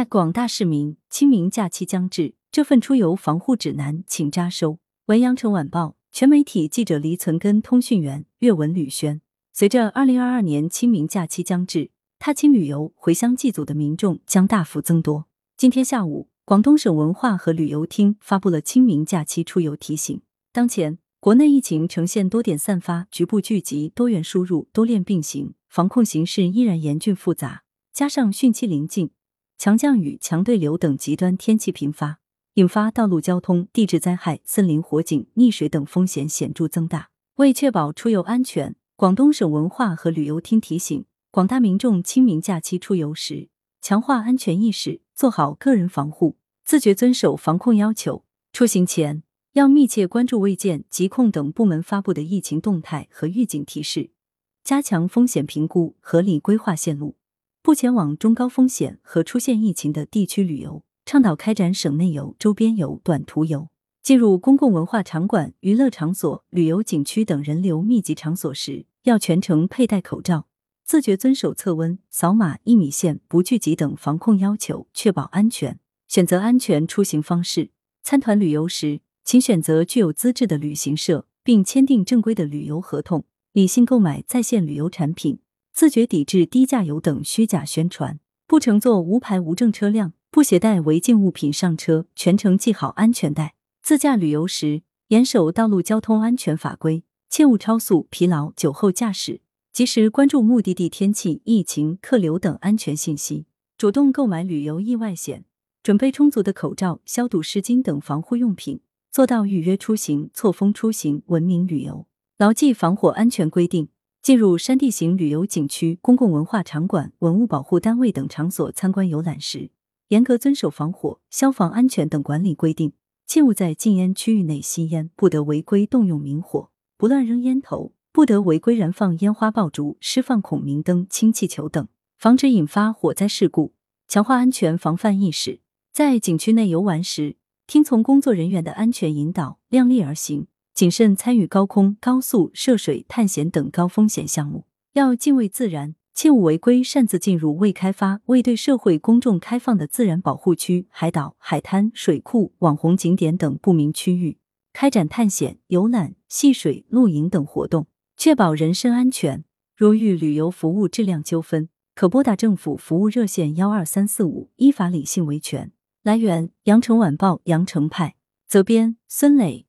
爱广大市民，清明假期将至，这份出游防护指南请扎收。文阳城晚报全媒体记者黎存根，通讯员岳文吕轩。随着二零二二年清明假期将至，踏青旅游、回乡祭祖的民众将大幅增多。今天下午，广东省文化和旅游厅发布了清明假期出游提醒。当前，国内疫情呈现多点散发、局部聚集、多元输入、多链并行，防控形势依然严峻复杂。加上汛期临近。强降雨、强对流等极端天气频发，引发道路交通、地质灾害、森林火警、溺水等风险显著增大。为确保出游安全，广东省文化和旅游厅提醒广大民众，清明假期出游时，强化安全意识，做好个人防护，自觉遵守防控要求。出行前要密切关注卫健、疾控等部门发布的疫情动态和预警提示，加强风险评估，合理规划线路。不前往中高风险和出现疫情的地区旅游，倡导开展省内游、周边游、短途游。进入公共文化场馆、娱乐场所、旅游景区等人流密集场所时，要全程佩戴口罩，自觉遵守测温、扫码、一米线、不聚集等防控要求，确保安全。选择安全出行方式，参团旅游时，请选择具有资质的旅行社，并签订正规的旅游合同，理性购买在线旅游产品。自觉抵制低价游等虚假宣传，不乘坐无牌无证车辆，不携带违禁物品上车，全程系好安全带。自驾旅游时，严守道路交通安全法规，切勿超速、疲劳、酒后驾驶。及时关注目的地天气、疫情、客流等安全信息，主动购买旅游意外险，准备充足的口罩、消毒湿巾等防护用品，做到预约出行、错峰出行、文明旅游，牢记防火安全规定。进入山地型旅游景区、公共文化场馆、文物保护单位等场所参观游览时，严格遵守防火、消防安全等管理规定，切勿在禁烟区域内吸烟，不得违规动用明火，不乱扔烟头，不得违规燃放烟花爆竹、释放孔明灯、氢气球等，防止引发火灾事故，强化安全防范意识。在景区内游玩时，听从工作人员的安全引导，量力而行。谨慎参与高空、高速、涉水、探险等高风险项目，要敬畏自然，切勿违规擅自进入未开发、未对社会公众开放的自然保护区、海岛、海滩、水库、网红景点等不明区域，开展探险、游览、戏水、露营等活动，确保人身安全。如遇旅游服务质量纠纷，可拨打政府服务热线幺二三四五，依法理性维权。来源：羊城晚报羊城派，责编：孙磊。